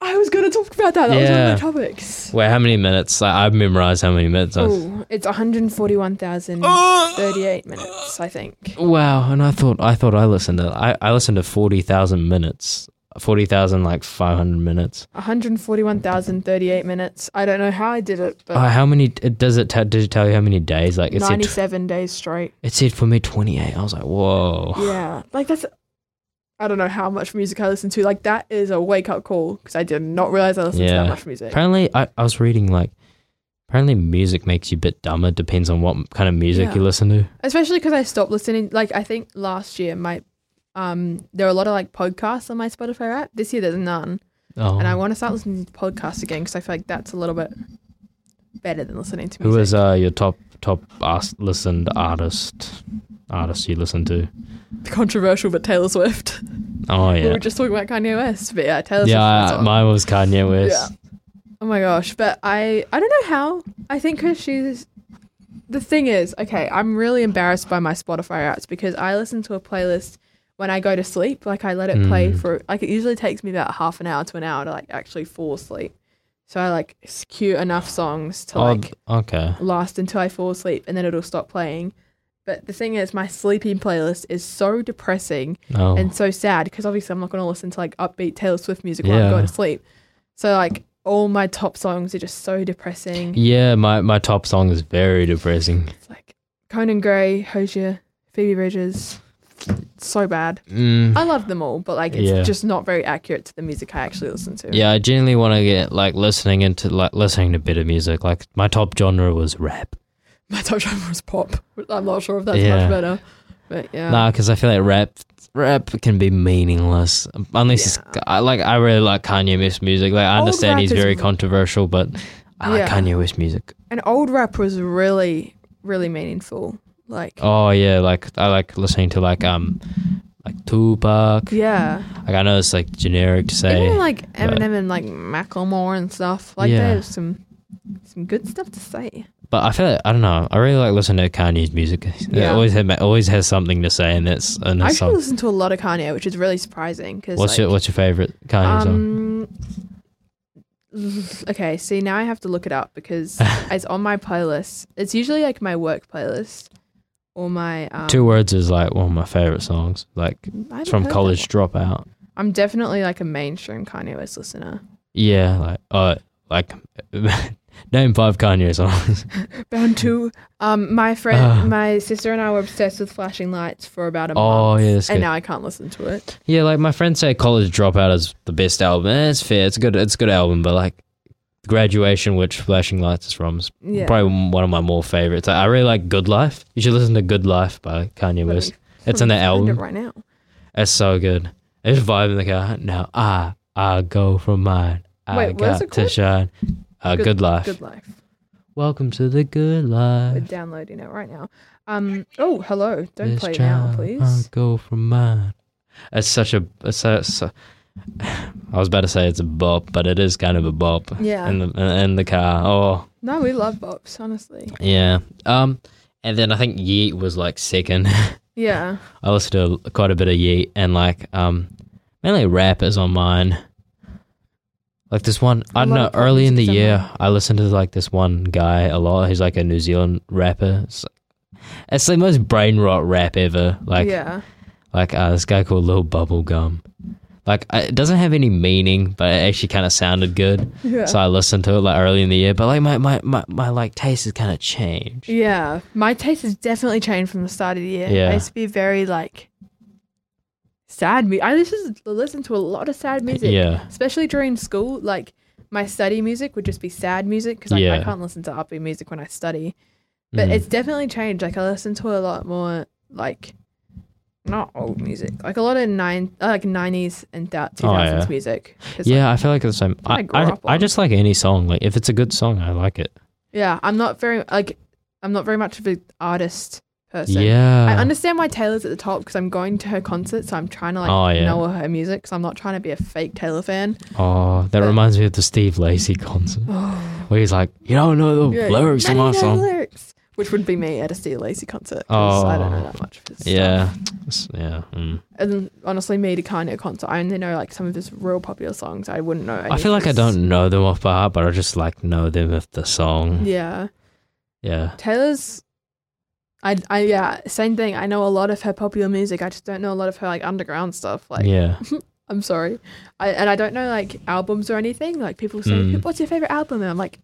I was going to talk about that. That was one Yeah. of my topics. Wait, how many minutes? Like, I've memorized how many minutes. I was- Oh, it's 141,038 minutes, I think. Wow, and I thought I thought I listened to I, I listened to forty thousand minutes, forty thousand like five hundred minutes. 141,038 minutes. I don't know how I did it, but Uh, how many? It, does it t- did it tell you how many days? Like it said, tw- 97 days straight. it said for me twenty eight. I was like, whoa. Yeah, like that's. I don't know how much music I listen to. Like that is a wake up call because I did not realize I listened to that much music. Apparently, I, I was reading like apparently music makes you a bit dumber. Depends on what kind of music Yeah. you listen to. Especially because I stopped listening. Like I think last year my, um, there were a lot of like podcasts on my Spotify app. This year there's none, Oh, and I want to start listening to podcasts again because I feel like that's a little bit better than listening to who music. was uh your top top listened artist artist you listen to? controversial, but Taylor Swift. Oh yeah. We yeah, were just talking about Kanye West, but yeah, Taylor Swift. yeah. I- on. mine was Kanye West. Yeah. Oh my gosh, but I I don't know how. I think because she's the thing is, okay, I'm really embarrassed by my Spotify apps because I listen to a playlist when I go to sleep. Like I let it play Mm. for like it usually takes me about half an hour to an hour to like actually fall asleep. So I like cue enough songs to Oh, like okay. last until I fall asleep and then it'll stop playing. But the thing is, my sleeping playlist is so depressing Oh, and so sad because obviously I'm not going to listen to like upbeat Taylor Swift music while I'm going to sleep. So like all my top songs are just so depressing. yeah. My my top song is very depressing. It's like Conan Gray, Hozier, Phoebe Bridgers. It's so bad. Mm. I love them all, but like it's Yeah. just not very accurate to the music I actually listen to. Yeah, I genuinely want to get like listening into like listening to better music. Like my top genre was rap. My top genre was pop. I'm not sure if that's Yeah. much better. But yeah. Nah, because I feel like rap rap can be meaningless unless it's I like I really like Kanye West music. Like I Old understand rap he's is very controversial, but I like Kanye West music. And old rap was really, really meaningful. Like Oh yeah, like I like listening to like um like Tupac. yeah. Like I know it's like generic to say. Even like Eminem and like Macklemore and stuff. Like Yeah. there's some some good stuff to say. But I feel like, I don't know. I really like listening to Kanye's music. It Yeah. always have, always has something to say, and that's I actually song. listen to a lot of Kanye, which is really surprising. Because What's like, your What's your favorite Kanye song? um, okay, see now I have to look it up because it's on my playlist. It's usually like my work playlist or my um, Two words is like one of my favorite songs. Like it's from College. Dropout. I'm definitely like a mainstream Kanye West listener. Yeah, like uh, like name five Kanye songs. Bound to. Um, my friend, Ah. my sister and I were obsessed with Flashing Lights for about a Oh, month. yeah, that's and good. now I can't listen to it. yeah, like my friends say, College Dropout is the best album. And it's fair. It's a good. It's a good album, but like Graduation, which Flashing Lights is from, is Yeah. probably one of my more favorites. I really like Good Life. You should listen to Good Life by Kanye West. It's in the album. it right now. It's so good. It's vibe in the car. Now I I go from mine. I Wait, got to shine. Uh, good, life. Good life. Welcome to the good life. We're downloading it right now. Um. Oh, hello. Don't This play now, please. I go from mine. It's such a. It's so, so, I was about to say it's a bop, but it is kind of a bop. Yeah. In the in the car. Oh No, we love bops, honestly. yeah. Um, and then I think Yeat was like second. Yeah. I listened to quite a bit of Yeat and like um mainly rap is on mine. Like this one, I don't know. Early in the year. I listened to like this one guy a lot. He's like a New Zealand rapper. It's, it's the most brain rot rap ever. Like, yeah. like uh, this guy called Lil Bubblegum. Like I- it doesn't have any meaning, but it actually kind of sounded good. Yeah. So I listened to it like early in the year. But like my my my, my like taste has kind of changed. yeah. My taste has definitely changed from the start of the year. Yeah. I used to be very like sad. Mu- I listen listen to a lot of sad music. Yeah. Especially during school, like my study music would just be sad music because like, I can't listen to upbeat music when I study. But Mm. it's definitely changed. Like I listen to a lot more like not old music, like a lot of nine like nineties and two thousands Oh, yeah. music. yeah, like, I feel like it's the same. I I, I, I just like any song. Like if it's a good song, I like it. yeah. I'm not very like I'm not very much of an artist person. Yeah. I understand why Taylor's at the top because I'm going to her concert, so I'm trying to like Oh, yeah. know her music. because I'm not trying to be a fake Taylor fan. Oh, that But- reminds me of the Steve Lacy concert where he's like, "You don't know the Yeah, lyrics to my know the song." lyrics. which would be me at a Steve Lacy concert. 'cause I don't know Oh, that much of his Yeah. stuff. Yeah. mm. And honestly, me to Kanye concert, I only know like some of his real popular songs. I wouldn't know. I feel like I don't know them off by heart, but I just like know them with the song. Yeah, Yeah. Taylor's. I, I yeah same thing. I know a lot of her popular music. I just don't know a lot of her like underground stuff. Like yeah. I'm sorry, I and I don't know like albums or anything. Like people say, Mm. "What's your favorite album?" And I'm like,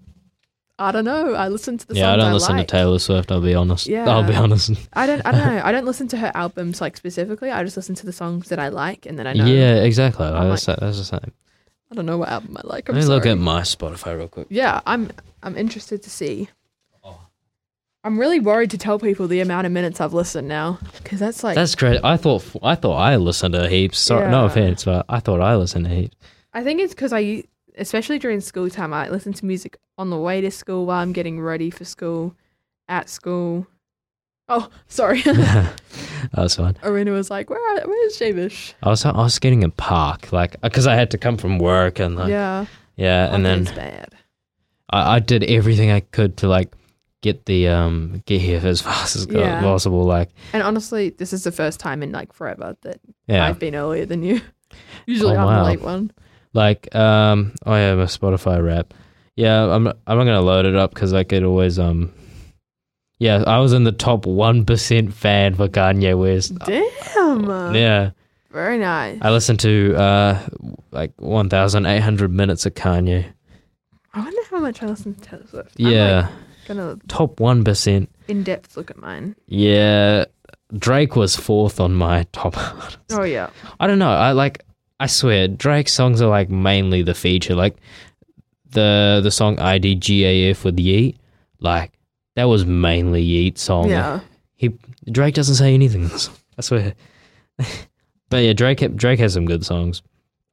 I don't know. I listen to the Yeah, I don't listen like. to Taylor Swift, I'll be honest. Yeah. I'll be honest. I don't. I don't know. I don't listen to her albums like specifically. I just listen to the songs that I like, and then I know. Yeah, exactly. I'm That's, that's the same. I don't know what album I like. I'm Let me look at my Spotify real quick. Yeah, I'm. I'm interested to see. I'm really worried to tell people the amount of minutes I've listened now, because that's like. That's great. I thought I thought I listened to heaps. Sorry, no Yeah. offense, but I thought I listened to heaps. I think it's because I, especially during school time, I listen to music on the way to school while I'm getting ready for school, at school. Oh, sorry. that was fine. Arena was like, "Where? Are, where's Javish?" I was I was getting a park like because I had to come from work and like, yeah, yeah, and then bad. I, I did everything I could to like get the um get here as fast as Yeah. possible. Like And honestly, this is the first time in like forever that yeah, I've been earlier than you. Usually Oh, I'm wow. the late one. like um oh yeah, my Spotify Wrapped. Yeah, I'm I'm not gonna load it up because like it always um. Yeah, I was in the top one percent fan for Kanye West. Damn. Yeah, Very nice. I listened to uh like one thousand eight hundred minutes of Kanye. I wonder how much I listen to Taylor Swift. I'm, Yeah, like, gonna top one percent. in depth look at mine. Yeah, Drake was fourth on my top. Oh yeah. I don't know. I like. I swear, Drake's songs are like mainly the feature. Like the the song IDGAF with Yeat. Like that was mainly Yeat's song. Yeah. He Drake doesn't say anything. in the song, I swear. but yeah, Drake Drake has some good songs.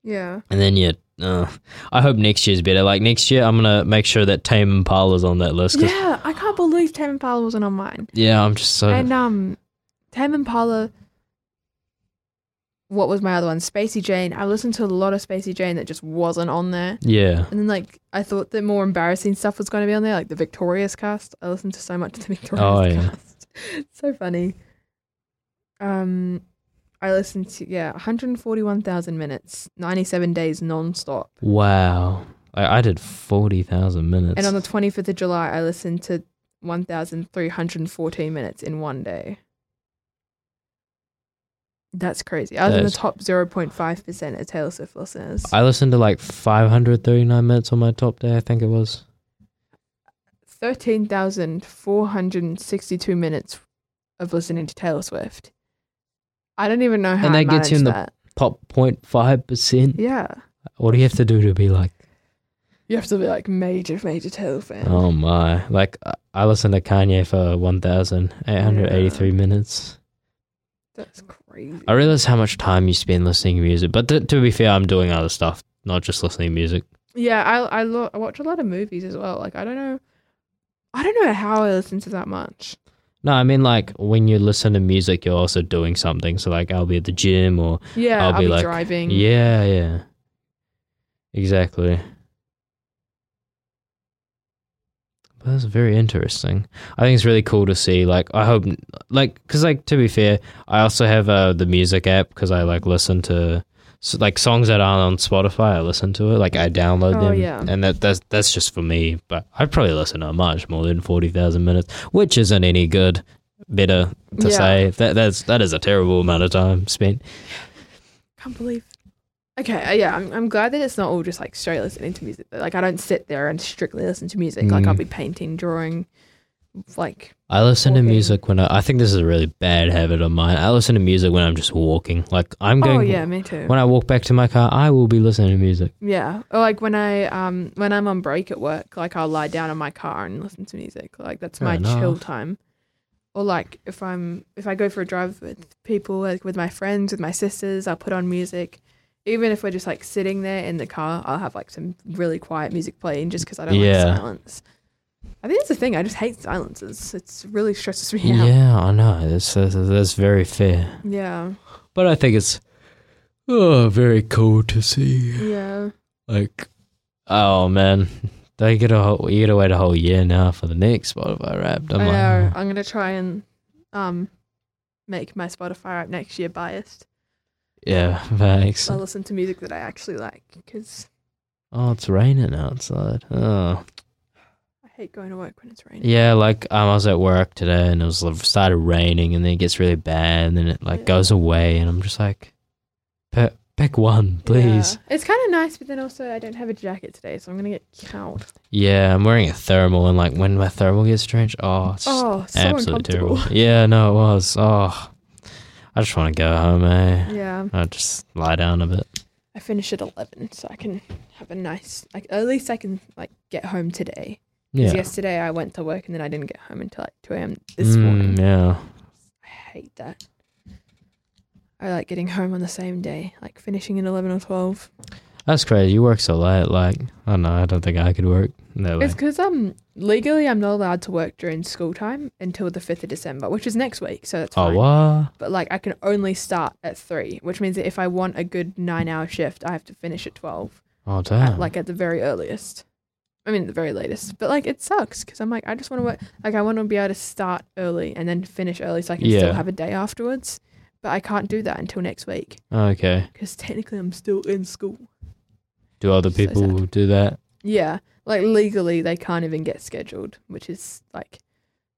Yeah. And then yeah, uh, I hope next year's better. Like next year, I'm gonna make sure that Tame Impala's on that list. Yeah. I can't believe Tame Impala wasn't on mine. yeah, I'm just so. And um, Tame Impala. What was my other one? Spacey Jane. I listened to a lot of Spacey Jane that just wasn't on there. yeah, And then like I thought the more embarrassing stuff was going to be on there, like the Victorious cast. I listened to so much of the Victorious Oh, yeah. cast. so funny. Um, I listened to yeah, 141,000 minutes, 97 days non-stop. wow. I, I did forty thousand minutes. And on the 25th of July, I listened to 1,314 minutes in one day. That's crazy. I was in the top 0.5% of Taylor Swift listeners. I listened to like 539 minutes on my top day, I think it was. 13,462 minutes of listening to Taylor Swift. I don't even know how And I that gets you in managed the- that. Top 0.5%. Yeah. What do you have to do to be like, You have to be like major, major Taylor fan. oh my. Like, I- I listened to Kanye for 1,883 minutes. That's crazy. I realize how much time you spend listening to music, but to, to be fair, I'm doing other stuff, not just listening to music. Yeah, I I, lo- I watch a lot of movies as well. Like I don't know, I don't know how I listen to that much. No, I mean, like, when you listen to music, you're also doing something. So, like, I'll be at the gym or Yeah, I'll I'll, be be, like, driving. Yeah, yeah. Exactly. But that's very interesting. I think it's really cool to see. Like, I hope, like, because, like, to be fair, I also have uh, the music app because I, like, listen to, so, like, songs that aren't on Spotify. I listen to it. Like, I download Oh, them. yeah. And that that's, that's just for me. But I'd probably listen to much more than 40,000 minutes, which isn't any good. Better to Yeah. say that that's that is a terrible amount of time spent. Can't believe. Okay, uh, yeah, I'm I'm glad that it's not all just like straight listening to music. Like I don't sit there and strictly listen to music. Like I'll Mm. be painting, drawing, like I listen to music when I, I think this is a really bad habit of mine. I listen to music when I'm just walking. Like I'm going oh yeah, me too. when I walk back to my car, I will be listening to music. Yeah, or like when I um when I'm on break at work, like I'll lie down in my car and listen to music. Like that's my Fair chill time. Or like if I'm if I go for a drive with people, like with my friends, with my sisters, I'll put on music. Even if we're just like sitting there in the car, I'll have like some really quiet music playing just because I don't Yeah. like silence. I think that's the thing. I just hate silences. It's really stresses me out. Yeah. I know. That's, that's that's very fair. Yeah. But I think it's oh very cool to see. Yeah. Like oh man, They get a whole, you gotta wait a whole year now for the next Spotify Wrapped. I'm I like, know. I'm gonna try and um make my Spotify app next year biased. yeah, thanks. I'll listen to music that I actually like because Oh, it's raining outside. Oh, I hate going to work when it's raining. yeah. Like um, I was at work today, and it was like, started raining, and then it gets really bad, and then it like Yeah. goes away, and I'm just like, pick, pick one, please. Yeah. It's kind of nice, but then also I don't have a jacket today, so I'm gonna get cold. Yeah, I'm wearing a thermal, and like when my thermal gets drenched, oh, it's Oh, so absolutely uncomfortable. terrible. Yeah, no, it was. Oh, I just want to go home, eh? Yeah, I just lie down a bit. I finish at eleven, so I can have a nice. Like at least I can like get home today. Because Yeah. yesterday I went to work and then I didn't get home until like two a.m. this Mm, morning. Yeah. I hate that. I like getting home on the same day, like finishing at eleven or twelve. That's crazy. You work so late. Like, I don't know. I don't think I could work that late. It's because um legally I'm not allowed to work during school time until the fifth of December, which is next week, so that's Oh, fine. what? But like I can only start at three, which means that if I want a good nine hour shift, I have to finish at twelve, Oh, at, damn. like at the very earliest. I mean, the very latest. But like it sucks because I'm like I just want to work. Like I want to be able to start early and then finish early, so I can still have a day afterwards. But I can't do that until next week okay. because technically I'm still in school. Do other So people do that? Yeah, like legally they can't even get scheduled, which is like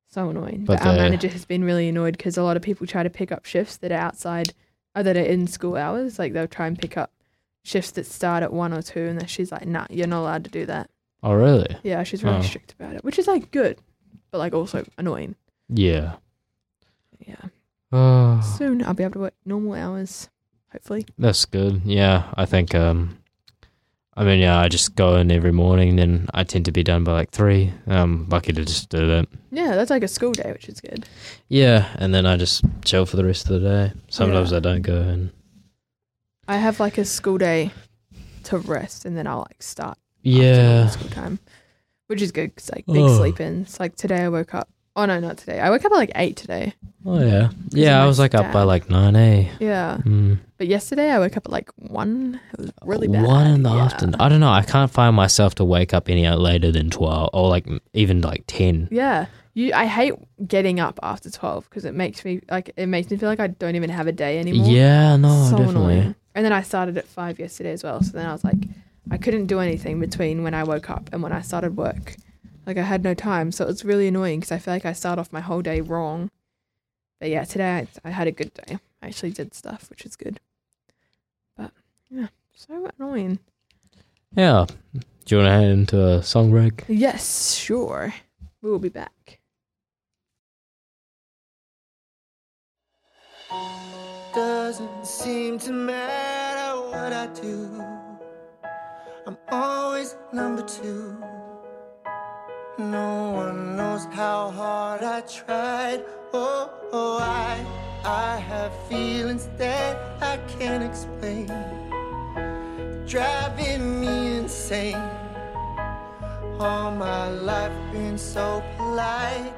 so annoying. But But, our manager has been really annoyed because a lot of people try to pick up shifts that are outside, or that are in school hours. Like they'll try and pick up shifts that start at one or two, and then she's like, "Nah, you're not allowed to do that." Oh, really? Yeah, she's really Oh. strict about it, which is like good, but like also annoying. Yeah. Yeah. Oh, Soon I'll be able to work normal hours, hopefully. that's good. Yeah, I think. Um, I mean, yeah, I just go in every morning, then I tend to be done by like three. I'm lucky to just do that. Yeah, that's like a school day, which is good. Yeah, and then I just chill for the rest of the day. Sometimes. I don't go in. I have like a school day to rest, and then I'll like start Yeah. school time, which is good because like big Oh. sleep ins. Like today, I woke up. Oh no, not today. I woke up at like eight today. Oh yeah. Yeah, I was like up by like nine a. Yeah, Mm. but yesterday I woke up at like one. It was really bad. One in the Yeah. afternoon. I don't know. I can't find myself to wake up any later than twelve, or like even like ten. Yeah, you. I hate getting up after twelve because it makes me like it makes me feel like I don't even have a day anymore. Yeah, no, so definitely. annoying. And then I started at five yesterday as well. So then I was like, I couldn't do anything between when I woke up and when I started work. Like I had no time, so it was really annoying because I feel like I start off my whole day wrong. But yeah, today I, I had a good day. I actually did stuff, which is good. But yeah, so annoying. Yeah. Do you want to head into a song break? Yes, sure. We will be back. Doesn't seem to matter what I do. I'm always number two. No one knows how hard I tried. Oh, oh, I, I have feelings that I can't explain. Driving me insane. All my life been so polite,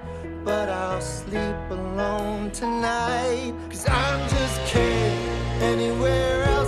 but I'll sleep alone tonight. Cause I'm just kidding. Anywhere else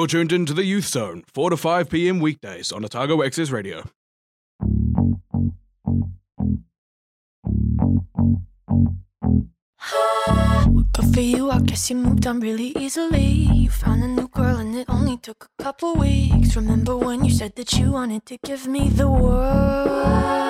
You're tuned into the Youth Zone, 4 to 5 p.m. weekdays on Otago Access Radio. Good for you, I guess you moved on really easily. You found a new girl and it only took a couple weeks. Remember when you said that you wanted to give me the world?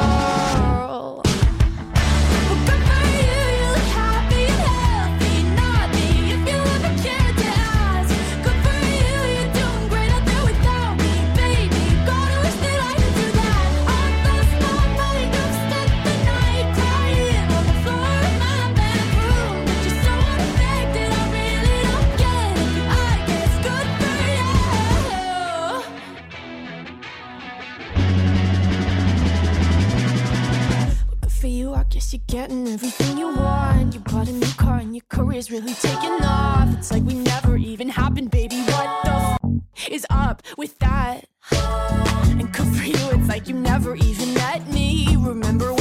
Guess you're getting everything you want. You bought a new car and your career's really taking off. It's like we never even happened, baby. What the f- is up with that? And good for you, it's like you never even met me. Remember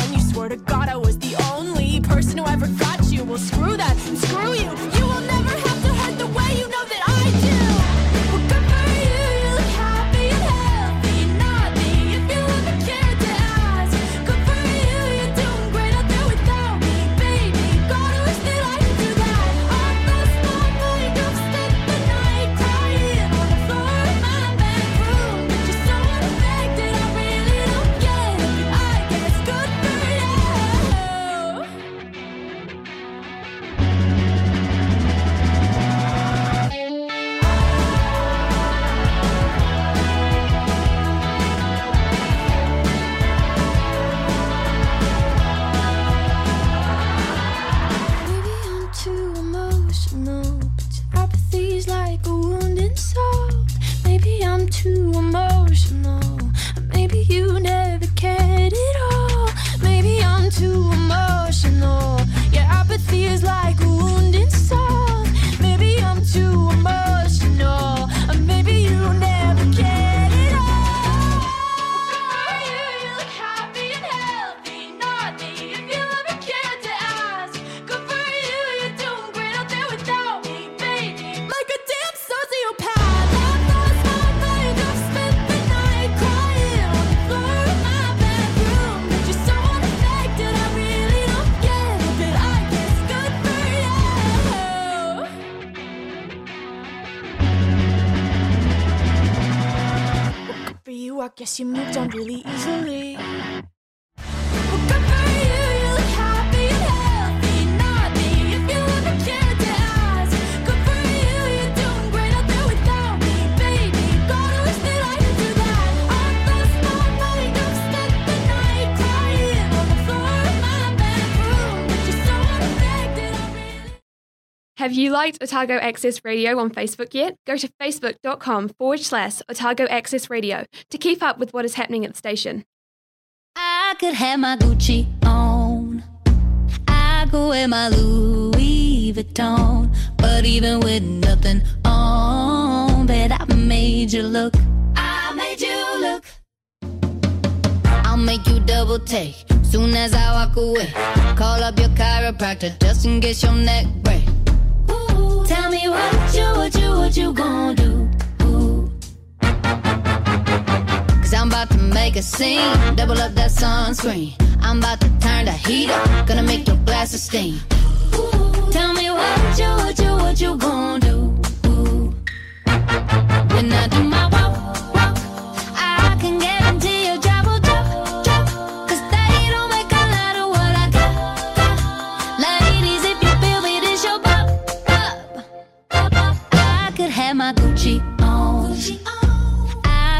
Have you liked Otago Access Radio on Facebook yet? Go to facebook.com forward slash Otago Access Radio to keep up with what is happening at the station. I could have my Gucci on. I could wear my Louis Vuitton. But even with nothing on, bet I made you look. I made you look. I'll make you double take soon as I walk away. Call up your chiropractor just in case your neck break. Tell me what you, what you, what you gonna do? Cause I'm about to make a scene. Double up that sunscreen. I'm about to turn the heat up. Gonna make your glasses steam. Tell me what you, what you, what you gonna do? When I do my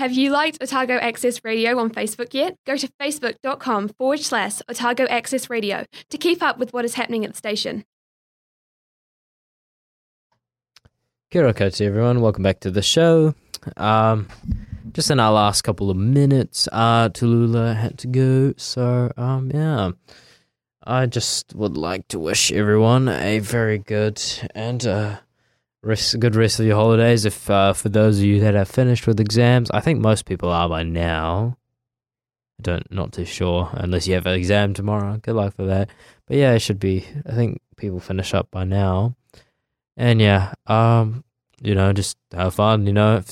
Have you liked Otago Access Radio on Facebook yet? Go to facebook.com forward slash Otago Access Radio to keep up with what is happening at the station. Kia ora koutou, everyone. Welcome back to the show. Um, just in our last couple of minutes, uh, Tallulah had to go. So, um, yeah. I just would like to wish everyone a very good and uh, rest, good rest of your holidays. If uh, for those of you that have finished with exams, I think most people are by now. I don't, not too sure unless you have an exam tomorrow. Good luck for that. But yeah, it should be. I think people finish up by now. And yeah, um, you know, just have fun. You know,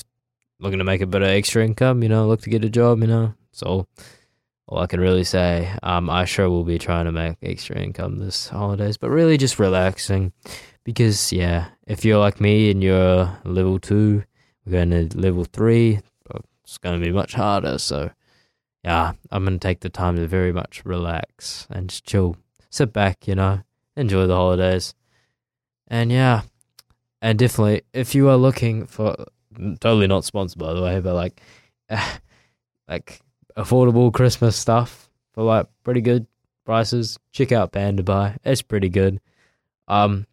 looking to make a bit of extra income, you know, look to get a job. You know, it's all all I can really say. Um, I sure will be trying to make extra income this holidays, but really just relaxing, because yeah, if you're like me and you're level two, we're going to level three. It's going to be much harder. So yeah, I'm going to take the time to very much relax and just chill, sit back. You know, enjoy the holidays, and yeah and definitely if you are looking for totally not sponsored by the way but like like affordable christmas stuff for like pretty good prices. Check out Pandabuy. It's pretty good. Um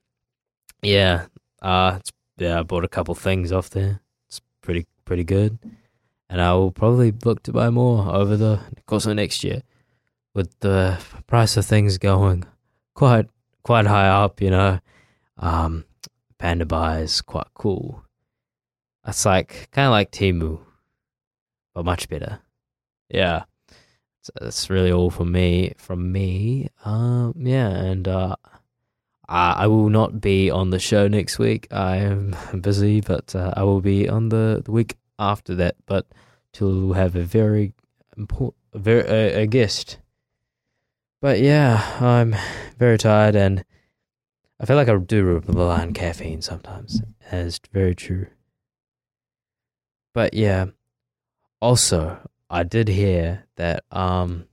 yeah uh yeah i bought a couple things off there. It's pretty pretty good. And i will probably look to buy more over the course of next year with the price of things going quite quite high up you know. Um is quite cool. It's like kind of like Temu, but much better. Yeah, so that's really all from me. From me, um, yeah, and uh, I, will not be on the show next week. I am busy, but uh, I will be on the, the week after that. But to have a very important, very uh, a guest. But yeah, I'm very tired and. I feel like I do rely on caffeine sometimes. And it's very true. But yeah, also I did hear that um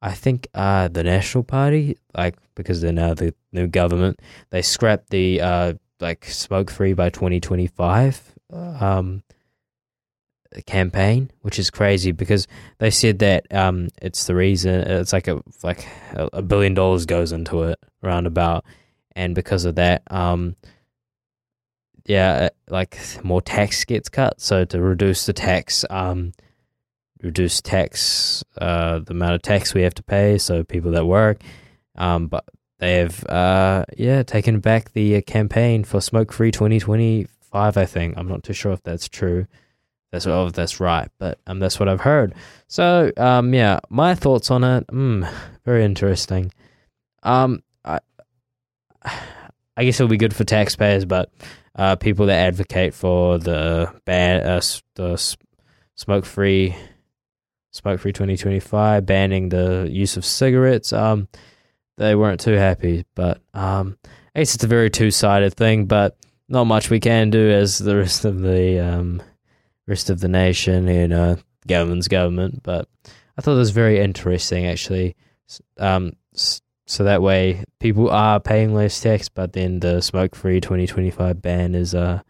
I think uh the National Party, like because they're now the new government, they scrapped the uh like smoke free by twenty twenty five um campaign, which is crazy because they said that um it's the reason it's like a like a, billion dollars goes into it roundabout and because of that, um, yeah, like more tax gets cut. So to reduce the tax, um, reduce tax, uh, the amount of tax we have to pay. So people that work, um, but they have, uh, yeah, taken back the uh, campaign for smoke free 2025. I think I'm not too sure if that's true. That's well, if that's right, but um, that's what I've heard. So, um, yeah, my thoughts on it. Mm, very interesting. Um, I, I guess it'll be good for taxpayers, but uh, people that advocate for the ban, uh, the smoke free, smoke free 2025, banning the use of cigarettes, um, they weren't too happy. But um, I guess it's a very two sided thing, but not much we can do as the rest of the um, rest of the nation, you know, government's government. But I thought it was very interesting, actually. Um, so that way people are paying less tax, but then the smoke free 2025 ban is, uh,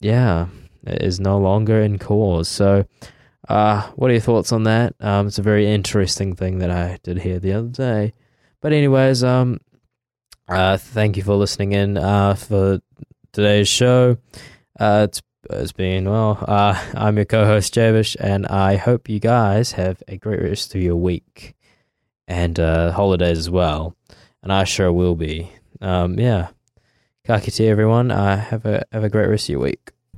yeah, is no longer in cause. So, uh, what are your thoughts on that? Um, it's a very interesting thing that I did hear the other day. But anyways, um, uh, thank you for listening in, uh, for today's show. Uh, it's it's been well. Uh, I'm your co-host Javish, and I hope you guys have a great rest of your week and uh, holidays as well. And I sure will be. Um, yeah. ka kite everyone. Uh, have a have a great rest of your week.